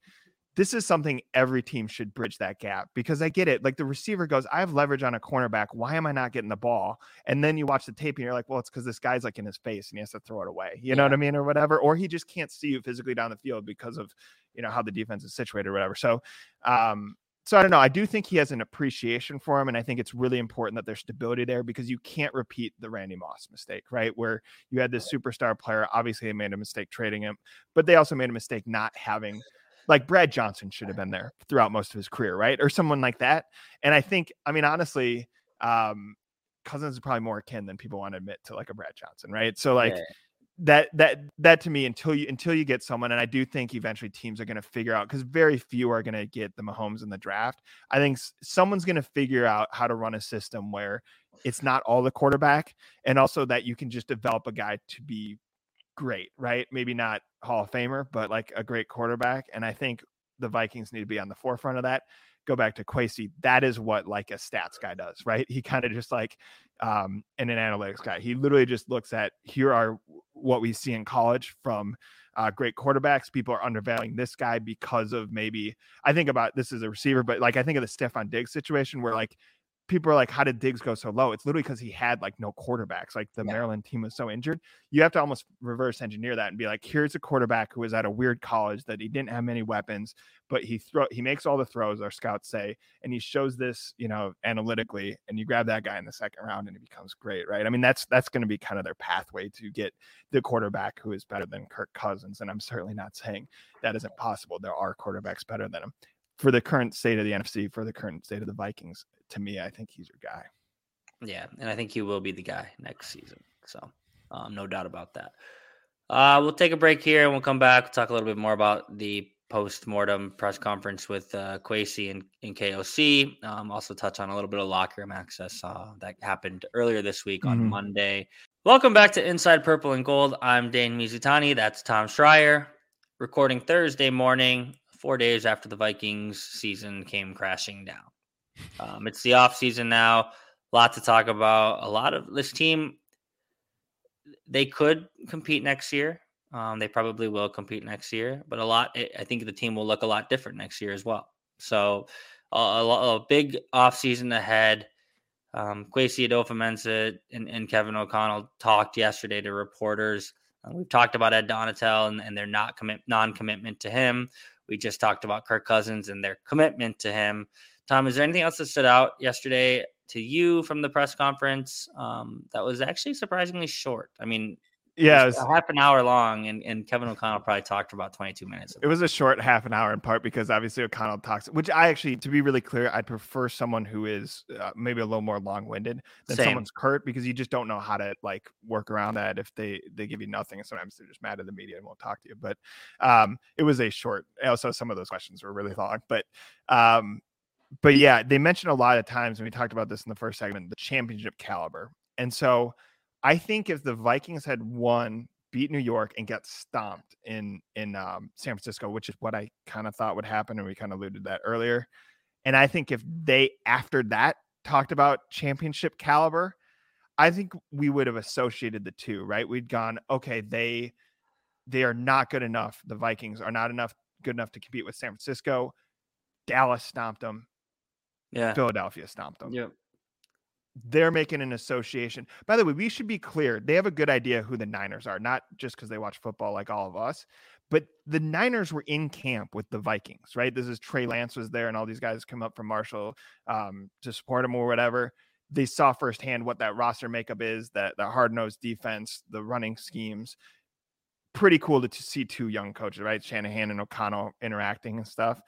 this is something every team should bridge that gap because I get it. Like the receiver goes, I have leverage on a cornerback. Why am I not getting the ball? And then you watch the tape and you're like, well, it's because this guy's like in his face and he has to throw it away. You know what I mean? Or whatever. Or he just can't see you physically down the field because of, you know, how the defense is situated or whatever. So, um, so I don't know. I do think he has an appreciation for him, and I think it's really important that there's stability there because you can't repeat the Randy Moss mistake, right? Where you had this superstar player. Obviously, they made a mistake trading him, but they also made a mistake not having like Brad Johnson should have been there throughout most of his career, right? Or someone like that. And I think, I mean, honestly, um, Cousins is probably more akin than people want to admit to like a Brad Johnson, right? So like Yeah. that that that to me until you until you get someone and I do think eventually teams are going to figure out cuz very few are going to get the Mahomes in the draft. I think someone's going to figure out how to run a system where it's not all the quarterback and also that you can just develop a guy to be great, right? Maybe not Hall of Famer, but like a great quarterback and I think the Vikings need to be on the forefront of that. Go back to Kwesi. That is what like a stats guy does, right? He kind of just like um and an analytics guy. He literally just looks at here are what we see in college from uh, great quarterbacks. People are undervaluing this guy because of maybe I think about this as a receiver, but like I think of the Stefan Diggs situation where like people are like, how did Diggs go so low? It's literally because he had like no quarterbacks. Like the Yeah. Maryland team was so injured. You have to almost reverse engineer that and be like, here's a quarterback who was at a weird college that he didn't have many weapons, but he throw he makes all the throws, our scouts say, and he shows this, you know, analytically, and you grab that guy in the second round and he becomes great, right? I mean, that's that's going to be kind of their pathway to get the quarterback who is better than Kirk Cousins. And I'm certainly not saying that isn't possible. There are quarterbacks better than him. For the current state of the NFC, for the current state of the Vikings, to me, I think he's your guy. Yeah, and I think he will be the guy next season. So, um, no doubt about that. Uh, we'll take a break here and we'll come back. talk a little bit more about the post mortem press conference with uh, Kwesi and, and KOC. Um, also touch on a little bit of locker room access uh, that happened earlier this week on Mhm. Monday. Welcome back to Inside Purple and Gold. I'm Dane Mizutani. That's Tom Schreier. Recording Thursday morning, four days after the Vikings season came crashing down. Um, it's the off season now. A lot to talk about. A lot of this team, they could compete next year. Um, they probably will compete next year, but a lot. I think the team will look a lot different next year as well. So a, a, a big off season ahead. Um, Kwesi Adofo-Mensah and, and Kevin O'Connell talked yesterday to reporters. Uh, we've talked about Ed Donatell and, and their not commit non-commitment to him. We just talked about Kirk Cousins and their commitment to him. Tom, is there anything else that stood out yesterday to you from the press conference um, that was actually surprisingly short? I mean, Yeah, it was, a half an hour long, and, and Kevin O'Connell probably talked for about 22 minutes. it was a short half an hour in part because obviously O'Connell talks, which I actually, to be really clear, I'd prefer someone who is uh, maybe a little more long winded than Same. someone's curt because you just don't know how to like work around that if they they give you nothing and sometimes they're just mad at the media and won't talk to you. But um, it was a short. Also, some of those questions were really long, but um, but yeah, they mentioned a lot of times, and we talked about this in the first segment, the championship caliber. And so I think if the Vikings had won, beat New York, and got stomped in in um, San Francisco, which is what I kind of thought would happen, and we kind of alluded to that earlier. And I think if they after that talked about championship caliber, I think we would have associated the two, right? We'd gone, okay, they they are not good enough. The Vikings are not enough good enough to compete with San Francisco. Dallas stomped them. Yeah. Philadelphia stomped them. Yep. They're making an association. By the way, we should be clear. They have a good idea who the Niners are, not just because they watch football like all of us, but the Niners were in camp with the Vikings, right? This is Trey Lance was there, and all these guys come up from Marshall um, to support him or whatever. They saw firsthand what that roster makeup is, that the hard nosed defense, the running schemes. Pretty cool to t- see two young coaches, right? Shanahan and O'Connell interacting and stuff.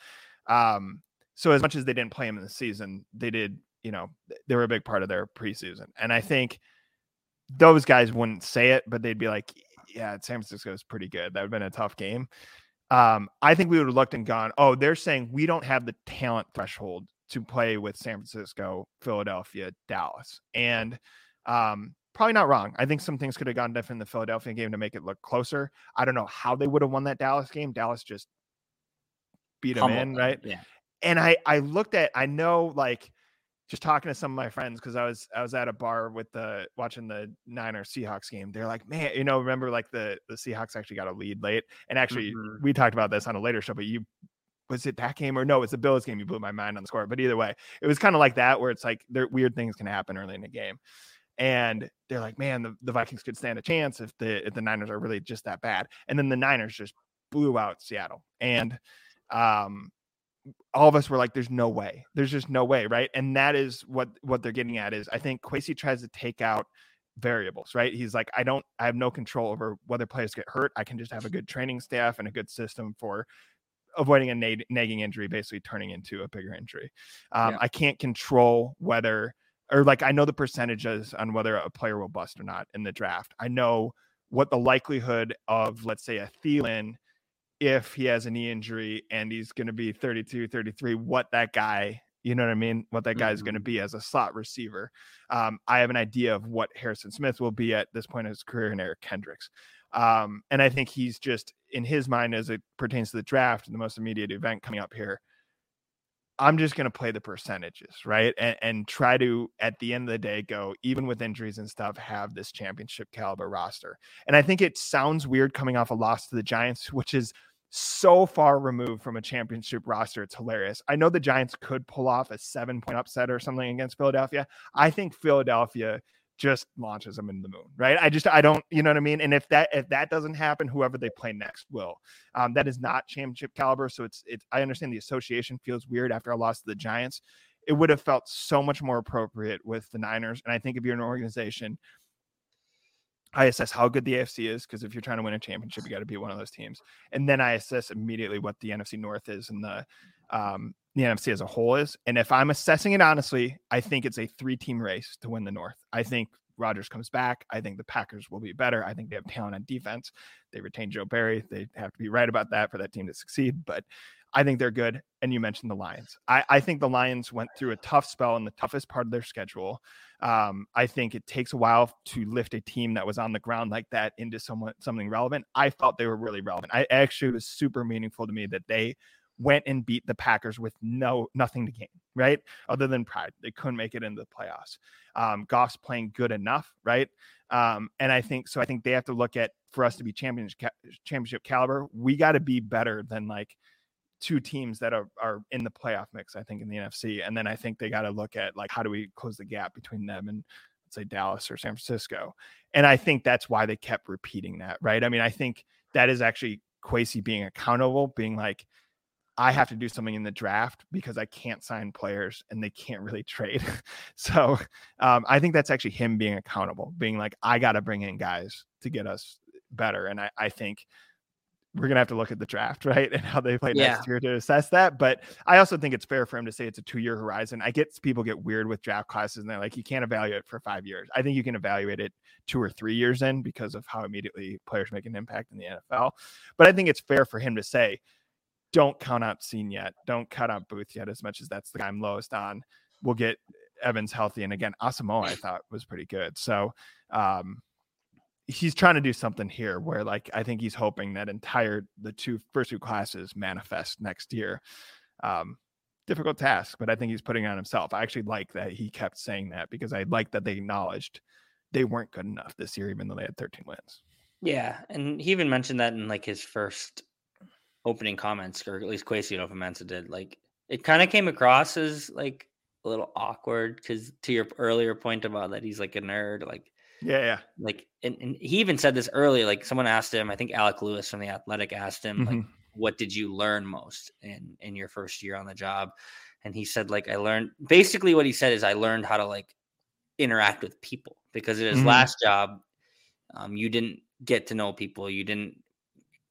Um, so as much as they didn't play him in the season, they did, you know, they were a big part of their preseason. And I think those guys wouldn't say it, but they'd be like, yeah, San Francisco is pretty good. That would have been a tough game. Um, I think we would have looked and gone, oh, they're saying we don't have the talent threshold to play with San Francisco, Philadelphia, Dallas. And um, probably not wrong. I think some things could have gone different in the Philadelphia game to make it look closer. I don't know how they would have won that Dallas game. Dallas just beat them Humbled in, right? Yeah. And I I looked at I know like just talking to some of my friends because I was I was at a bar with the watching the Niners Seahawks game. They're like, man, you know, remember like the the Seahawks actually got a lead late, and actually Mhm. we talked about this on a later show, but you was it that game or no? It's the Bills game. You blew my mind on the score, but either way, it was kind of like that where it's like there weird things can happen early in the game. And they're like, man, the, the Vikings could stand a chance if the if the Niners are really just that bad. And then the Niners just blew out Seattle. And um all of us were like, there's no way. There's just no way, right? And that is what what they're getting at is I think Kwesi tries to take out variables, right? He's like, I don't I have no control over whether players get hurt. I can just have a good training staff and a good system for avoiding a nag- nagging injury, basically turning into a bigger injury. Um, Yeah. I can't control whether or like I know the percentages on whether a player will bust or not in the draft. I know what the likelihood of, let's say, a Thielen, if he has a knee injury and he's going to be 32, 33, what that guy, you know what I mean? What that guy is going to be as a slot receiver. Um, I have an idea of what Harrison Smith will be at this point in his career and Eric Kendricks. Um, and I think he's just in his mind as it pertains to the draft, and the most immediate event coming up here. I'm just going to play the percentages, right? And, and try to, at the end of the day, go even with injuries and stuff, have this championship caliber roster. And I think it sounds weird coming off a loss to the Giants, which is so far removed from a championship roster. It's hilarious. I know the Giants could pull off a seven point upset or something against Philadelphia. I think Philadelphia just launches them in the moon, right? I just I don't, you know what I mean. And if that if that doesn't happen, whoever they play next will. Um, that is not championship caliber, so it's it's. I understand the association feels weird after a loss to the Giants. It would have felt so much more appropriate with the Niners, and I think if you're an organization. I assess how good the AFC is because if you're trying to win a championship, you got to be one of those teams. And then I assess immediately what the NFC North is and the um, the NFC as a whole is. And if I'm assessing it honestly, I think it's a three team race to win the North. I think Rodgers comes back. I think the Packers will be better. I think they have talent on defense. They retain Joe Barry. They have to be right about that for that team to succeed. But I think they're good. And you mentioned the Lions. I, I think the Lions went through a tough spell in the toughest part of their schedule. Um, I think it takes a while to lift a team that was on the ground like that into somewhat something relevant. I felt they were really relevant. I actually was super meaningful to me that they went and beat the Packers with no nothing to gain, right? Other than pride, they couldn't make it into the playoffs. Um, Goff's playing good enough, right? Um, and I think so. I think they have to look at for us to be championship championship caliber, we got to be better than like two teams that are, are in the playoff mix, I think, in the NFC. And then I think they got to look at like how do we close the gap between them and let's say Dallas or San Francisco. And I think that's why they kept repeating that, right? I mean, I think that is actually Kwesi being accountable, being like, I have to do something in the draft because I can't sign players and they can't really trade. so um, I think that's actually him being accountable, being like, I got to bring in guys to get us better. And I, I think we're gonna have to look at the draft, right, and how they play Yeah. next year to assess that. But I also think it's fair for him to say it's a two-year horizon. I get people get weird with draft classes, and they're like, you can't evaluate it for five years. I think you can evaluate it two or three years in because of how immediately players make an impact in the NFL. But I think it's fair for him to say, don't count out Cine yet, don't cut out Booth yet, as much as that's the guy I'm lowest on. We'll get Evans healthy, and again, Asamoah I thought was pretty good. So. um he's trying to do something here where like I think he's hoping that entire the two first two classes manifest next year. Um difficult task, but I think he's putting it on himself. I actually like that he kept saying that because I like that they acknowledged they weren't good enough this year, even though they had 13 wins. Yeah, and he even mentioned that in like his first opening comments, or at least Kwesi Mensah did. Like it kind of came across as like a little awkward because to your earlier point about that he's like a nerd, like Yeah, yeah. like and, and he even said this earlier. Like someone asked him, I think Alec Lewis from the Athletic asked him, like, Mhm. what did you learn most in in your first year on the job? And he said, like, I learned basically what he said is I learned how to like interact with people because in his Mhm. last job, um, you didn't get to know people, you didn't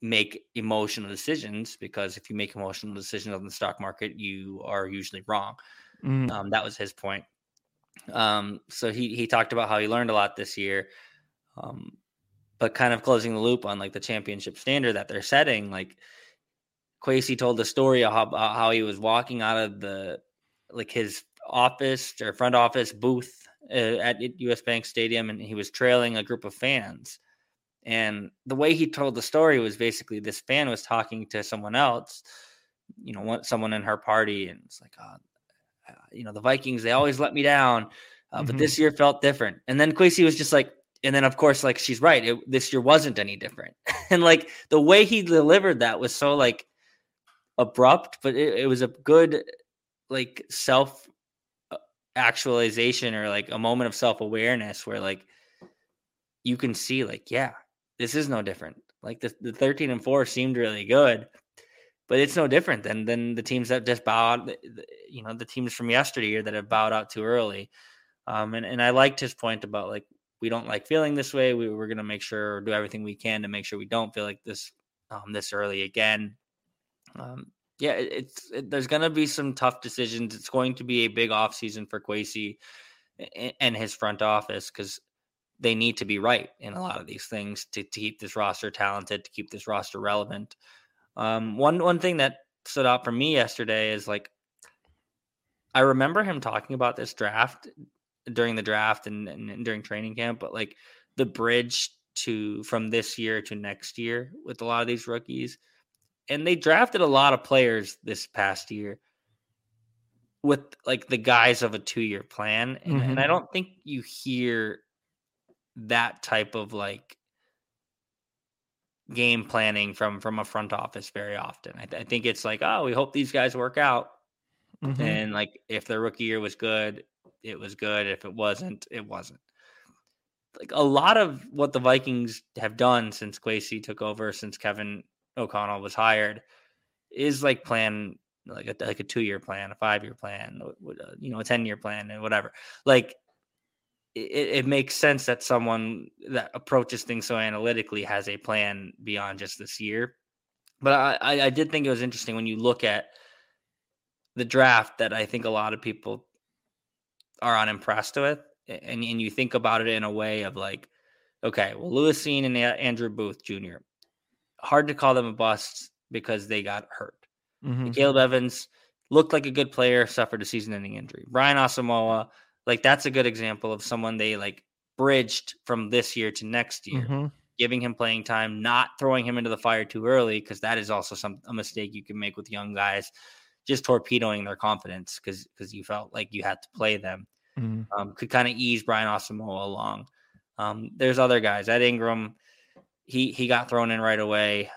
make emotional decisions because if you make emotional decisions on the stock market, you are usually wrong. Mhm. Um, that was his point. Um, so he he talked about how he learned a lot this year, um, but kind of closing the loop on like the championship standard that they're setting. Like Kwesi told the story of how, about how he was walking out of the like his office or front office booth uh, at U.S. Bank Stadium, and he was trailing a group of fans. And the way he told the story was basically this fan was talking to someone else, you know, one, someone in her party, and it's like, oh, uh, you know, the Vikings, they always let me down, uh, but Mhm. this year felt different. And then Kwesi was just like, and then of course, like she's right, it, this year wasn't any different. and like the way he delivered that was so like abrupt, but it, it was a good like self uh, actualization or like a moment of self awareness where like you can see like yeah this is no different. Like the, the 13 and 4 seemed really good but it's no different than than the teams that just bowed you know the teams from yesterday that have bowed out too early. Um and, and i liked his point about like we don't like feeling this way. We, we're going to make sure or do everything we can to make sure we don't feel like this um this early again. Um yeah it, it's it, there's going to be some tough decisions. It's going to be a big off season for Kwesi a- and his front office because they need to be right in a lot of these things to, to keep this roster talented, to keep this roster relevant. Um, one one thing that stood out for me yesterday is like I remember him talking about this draft during the draft and, and, during training camp, but like the bridge to from this year to next year with a lot of these rookies. And they drafted a lot of players this past year with like the guise of a two year plan. And, mm-hmm. and I don't think you hear that type of like game planning from from a front office very often. I, th- I think it's like, oh, we hope these guys work out. Mm-hmm. And like if their rookie year was good, it was good. If it wasn't, it wasn't. Like a lot of what the Vikings have done since Kwesi took over, since Kevin O'Connell was hired, is like plan like a like a two year plan, a five year plan, you know, a ten year plan, and whatever. Like it, it, makes sense that someone that approaches things so analytically has a plan beyond just this year. But I, I did think it was interesting when you look at the draft that I think a lot of people are unimpressed with, and and you think about it in a way of like, okay, well, Lewis Cine and Andrew Booth Jr. Hard to call them a bust because they got hurt. Mm-hmm. Caleb Evans looked like a good player, suffered a season-ending injury. Brian Asamoah, like that's a good example of someone they like bridged from this year to next year. Mm-hmm giving him playing time, not throwing him into the fire too early, because that is also some a mistake you can make with young guys just torpedoing their confidence because because you felt like you had to play them. Mm-hmm. Um, could kind of ease Brian Asamoah along. Um, there's other guys. Ed Ingram, he he got thrown in right away.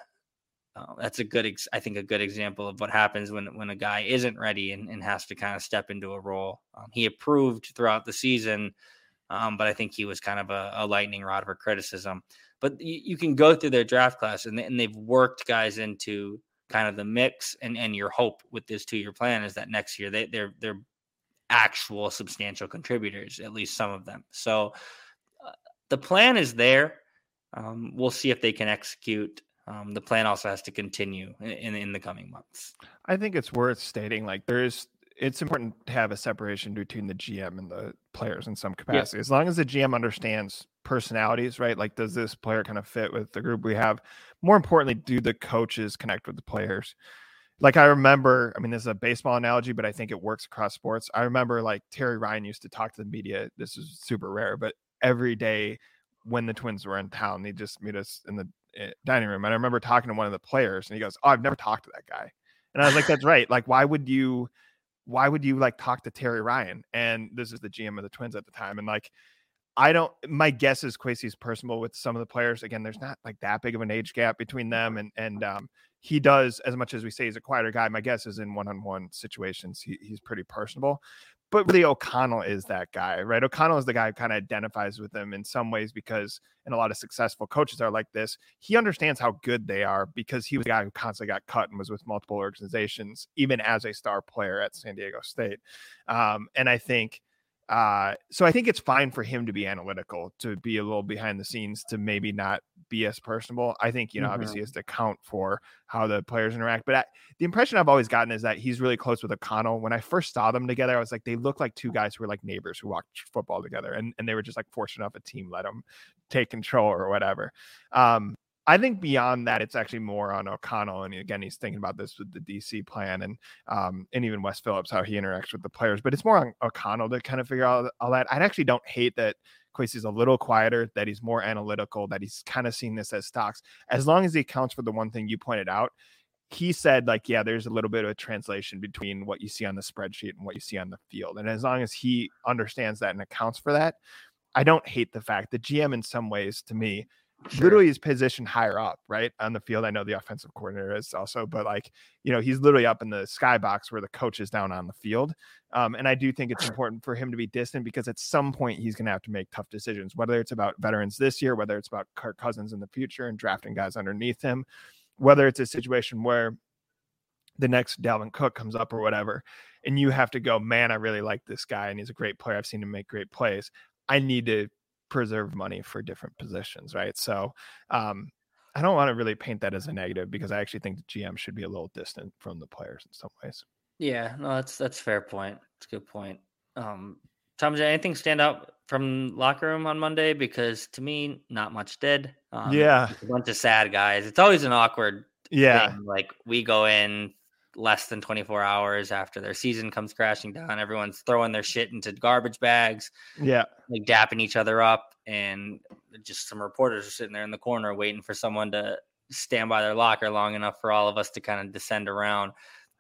Uh, that's a good, ex- I think, a good example of what happens when when a guy isn't ready and, and has to kind of step into a role. Um, he approved throughout the season, um, but I think he was kind of a, a lightning rod for criticism. But you, you, can go through their draft class, and, they, and they've worked guys into kind of the mix and and your hope with this two year plan is that next year they they're they're actual substantial contributors at least some of them so uh, the plan is there um, we'll see if they can execute um, the plan also has to continue in, in, the coming months i think it's worth stating like there's it's important to have a separation between the gm and the players in some capacity as long as the gm understands personalities, right? Like, does this player kind of fit with the group we have? More importantly, do the coaches connect with the players? Like, I remember, I mean, this is a baseball analogy, but I think it works across sports. I remember like Terry Ryan used to talk to the media. This is super rare, but every day when the Twins were in town, they just meet us in the dining room. And I remember talking to one of the players, and he goes, "Oh, I've never talked to that guy." And I was like, "That's right. Like, why would you?" Why would you like talk to Terry Ryan? And this is the GM of the Twins at the time. And like, I don't. My guess is Kwesi's personable with some of the players. Again, there's not like that big of an age gap between them, and and um, he does as much as we say he's a quieter guy. My guess is in one-on-one situations, he, he's pretty personable. But really, O'Connell is that guy, right? O'Connell is the guy who kind of identifies with them in some ways because, and a lot of successful coaches are like this. He understands how good they are because he was the guy who constantly got cut and was with multiple organizations, even as a star player at San Diego State. Um, and I think uh, so I think it's fine for him to be analytical, to be a little behind the scenes, to maybe not be as personable. I think, you know, mm-hmm. obviously has to account for how the players interact. But I, the impression I've always gotten is that he's really close with O'Connell. When I first saw them together, I was like, they look like two guys who were like neighbors who watched football together. And, and they were just like fortunate enough a team let them take control or whatever. Um, I think beyond that, it's actually more on O'Connell. And again, he's thinking about this with the DC plan and um, and even Wes Phillips, how he interacts with the players. But it's more on O'Connell to kind of figure out all that. I actually don't hate that Kwesi's a little quieter, that he's more analytical, that he's kind of seeing this as stocks. As long as he accounts for the one thing you pointed out, he said like yeah there's a little bit of a translation between what you see on the spreadsheet and what you see on the field and as long as he understands that and accounts for that i don't hate the fact that gm in some ways to me Sure. literally is positioned higher up, right on the field. I know the offensive coordinator is also, but like you know, he's literally up in the skybox where the coach is down on the field. Um, and I do think it's important for him to be distant because at some point he's going to have to make tough decisions, whether it's about veterans this year, whether it's about Kirk Cousins in the future and drafting guys underneath him, whether it's a situation where the next Dalvin Cook comes up or whatever, and you have to go, man, I really like this guy and he's a great player. I've seen him make great plays. I need to preserve money for different positions, right? So um, I don't want to really paint that as a negative because I actually think the GM should be a little distant from the players in some ways. Yeah, no, that's that's fair point. It's a good point. Um, Tom, did anything stand out from locker room on Monday? Because to me, not much did. Um, Yeah. a bunch of sad guys. It's always an awkward Yeah. thing. Like we go in less than 24 hours after their season comes crashing down. Everyone's throwing their shit into garbage bags, Yeah. like dapping each other up, and just some reporters are sitting there in the corner waiting for someone to stand by their locker long enough for all of us to kind of descend around.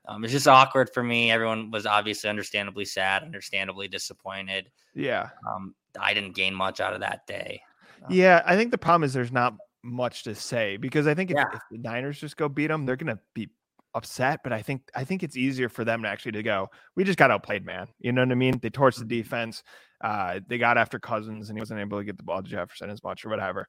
Um, it's just awkward for me. Everyone was obviously understandably sad, understandably disappointed. Yeah. Um, I didn't gain much out of that day. Yeah. I think the problem is there's not much to say because I think if, Yeah. if the Niners just go beat them, they're gonna be upset. But I think I think it's easier for them to actually to go. We just got outplayed, man. You know what I mean? They torched the Mm-hmm. defense. Uh, they got after Cousins and he wasn't able to get the ball to Jefferson as much or whatever.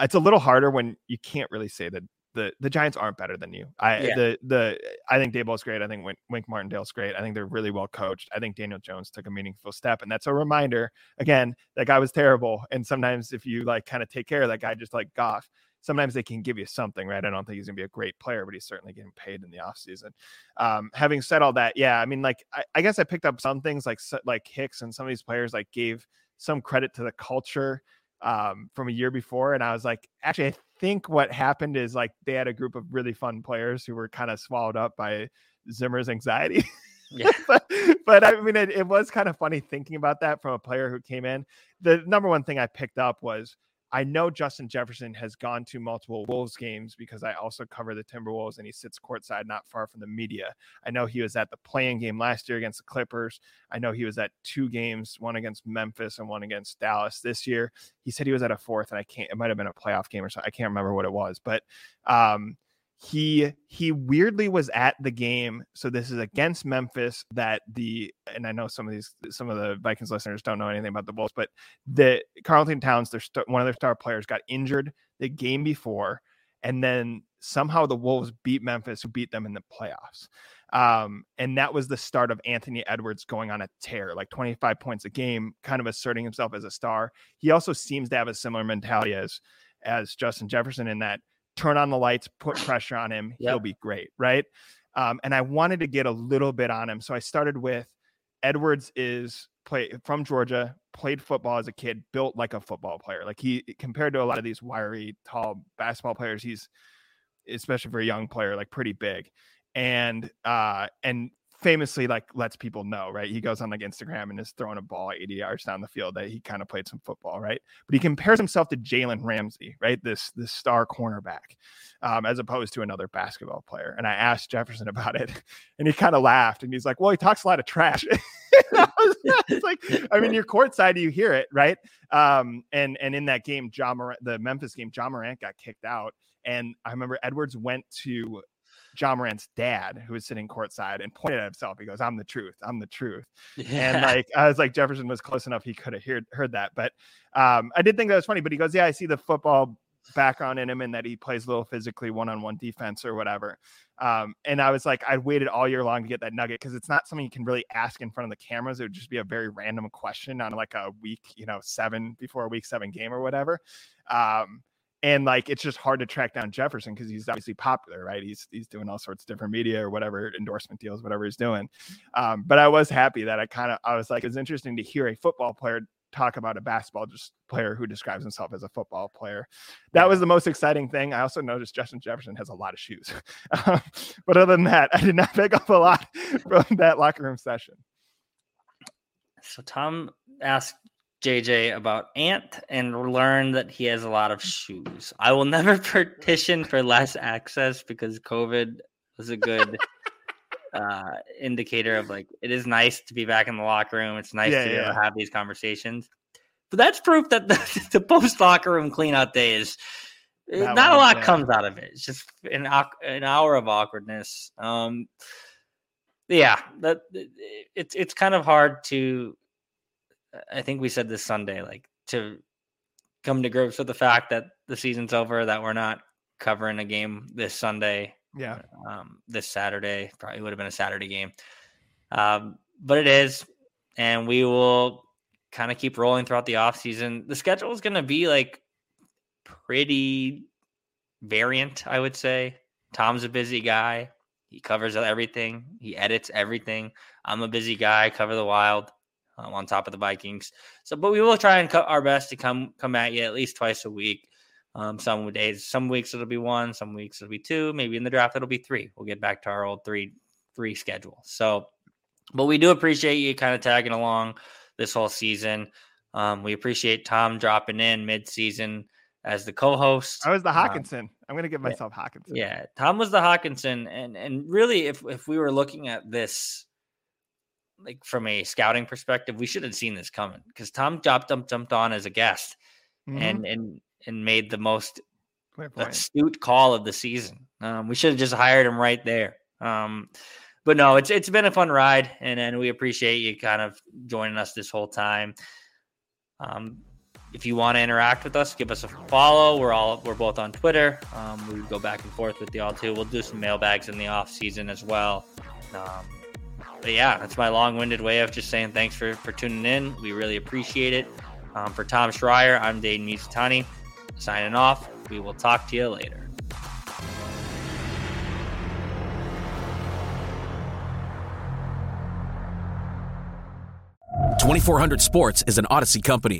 It's a little harder when you can't really say that the the Giants aren't better than you. I Yeah. the the I think Daboll's great. I think Wink, Wink Martindale's great. I think they're really well coached. I think Daniel Jones took a meaningful step, and that's a reminder. Again, that guy was terrible, and sometimes if you like kind of take care of that guy, just like Goff, sometimes they can give you something, right? I don't think he's gonna be a great player, but he's certainly getting paid in the offseason. Um, having said all that, yeah, I mean, like I, I guess I picked up some things like like Hicks and some of these players like gave some credit to the culture um, from a year before, and I was like, actually, I think what happened is like they had a group of really fun players who were kind of swallowed up by Zimmer's anxiety. Yeah. but, but I mean, it, it was kind of funny thinking about that from a player who came in. The number one thing I picked up was I know Justin Jefferson has gone to multiple Wolves games because I also cover the Timberwolves and he sits courtside not far from the media. I know he was at the play-in game last year against the Clippers. I know he was at two games, one against Memphis and one against Dallas this year. He said he was at a fourth, and I can't, it might have been a playoff game or something. I can't remember what it was, but um, he he weirdly was at the game so this is against memphis that the and i know some of these some of the vikings listeners don't know anything about the bulls but the Karl-Anthony Towns their st- one of their star players got injured the game before and then somehow the wolves beat memphis who beat them in the playoffs. Um, and that was the start of anthony edwards going on a tear like 25 points a game kind of asserting himself as a star. He also seems to have a similar mentality as as justin jefferson in that turn on the lights, put pressure on him, he'll be great, right? Um, and I wanted to get a little bit on him, so I started with Edwards is play from Georgia, played football as a kid, built like a football player. Like he compared to a lot of these wiry, tall basketball players, he's especially for a young player, like pretty big. And uh and famously like lets people know, right? He goes on like Instagram and is throwing a ball 80 yards down the field that he kind of played some football, right? But he compares himself to Jalen Ramsey, right? This this star cornerback, um, as opposed to another basketball player. And I asked Jefferson about it, and he kind of laughed and he's like, Well, he talks a lot of trash. I like, I mean, you're courtside, you hear it, right? Um, and and in that game, Ja Morant, the Memphis game, Ja Morant got kicked out. And I remember Edwards went to Ja Morant's dad, who was sitting courtside, and pointed at himself. He goes, "I'm the truth. I'm the truth." And like I was like, Jefferson was close enough; he could have heard heard that. But um, I did think that was funny. But he goes, "Yeah, I see the football background in him, and that he plays a little physically one on one defense or whatever." Um, and I was like, I waited all year long to get that nugget because it's not something you can really ask in front of the cameras. It would just be a very random question on like a week, you know, seven before a week seven game or whatever. Um, and like it's just hard to track down Jefferson because he's obviously popular, right? He's he's doing all sorts of different media or whatever endorsement deals, whatever he's doing. Um, but I was happy that I kind of I was like, it's interesting to hear a football player talk about a basketball just player who describes himself as a football player. That was the most exciting thing. I also noticed Justin Jefferson has a lot of shoes. Um, but other than that, I did not pick up a lot from that locker room session. So Tom asked JJ about Ant and learn that he has a lot of shoes. I will never petition for less access because COVID was a good uh, indicator of like it is nice to be back in the locker room. It's nice Yeah, to yeah. have these conversations. But that's proof that the, the post locker room cleanout day is eh, That not a lot comes out of it. It's just an an hour of awkwardness. Um, yeah, that it's it's kind of hard to. I think we said this Sunday, like to come to grips with the fact that the season's over, that we're not covering a game this Sunday, Yeah. um, this Saturday. Probably would have been a Saturday game, um, but it is, and we will kind of keep rolling throughout the off season. The schedule is going to be like pretty variant, I would say. Tom's a busy guy. He covers everything. He edits everything. I'm a busy guy. I cover the wild. Um, on top of the Vikings. So, but we will try and cut our best to come come at you at least twice a week. Um, some days, some weeks it'll be one, some weeks it'll be two. Maybe in the draft it'll be three. We'll get back to our old three three schedule. So, but we do appreciate you kind of tagging along this whole season. Um, we appreciate Tom dropping in mid season as the co-host. I was the Um, Hockenson. I'm gonna give myself Hockenson. yeah, Tom was the Hockenson, and and really, if if we were looking at this like from a scouting perspective, we should have seen this coming because Tom jumped jumped on as a guest Mhm. and and and made the most astute call of the season. Um, we should have just hired him right there. Um, but no, it's it's been a fun ride, and and we appreciate you kind of joining us this whole time. Um, if you want to interact with us, give us a follow. We're all we're both on Twitter. Um, we go back and forth with y'all too. We'll do some mailbags in the off season as well. But yeah, that's my long-winded way of just saying thanks for for tuning in. We really appreciate it. Um, for Tom Schreier, I'm Dane Mizutani. Signing off. We will talk to you later. 2400 Sports is an Audacy company.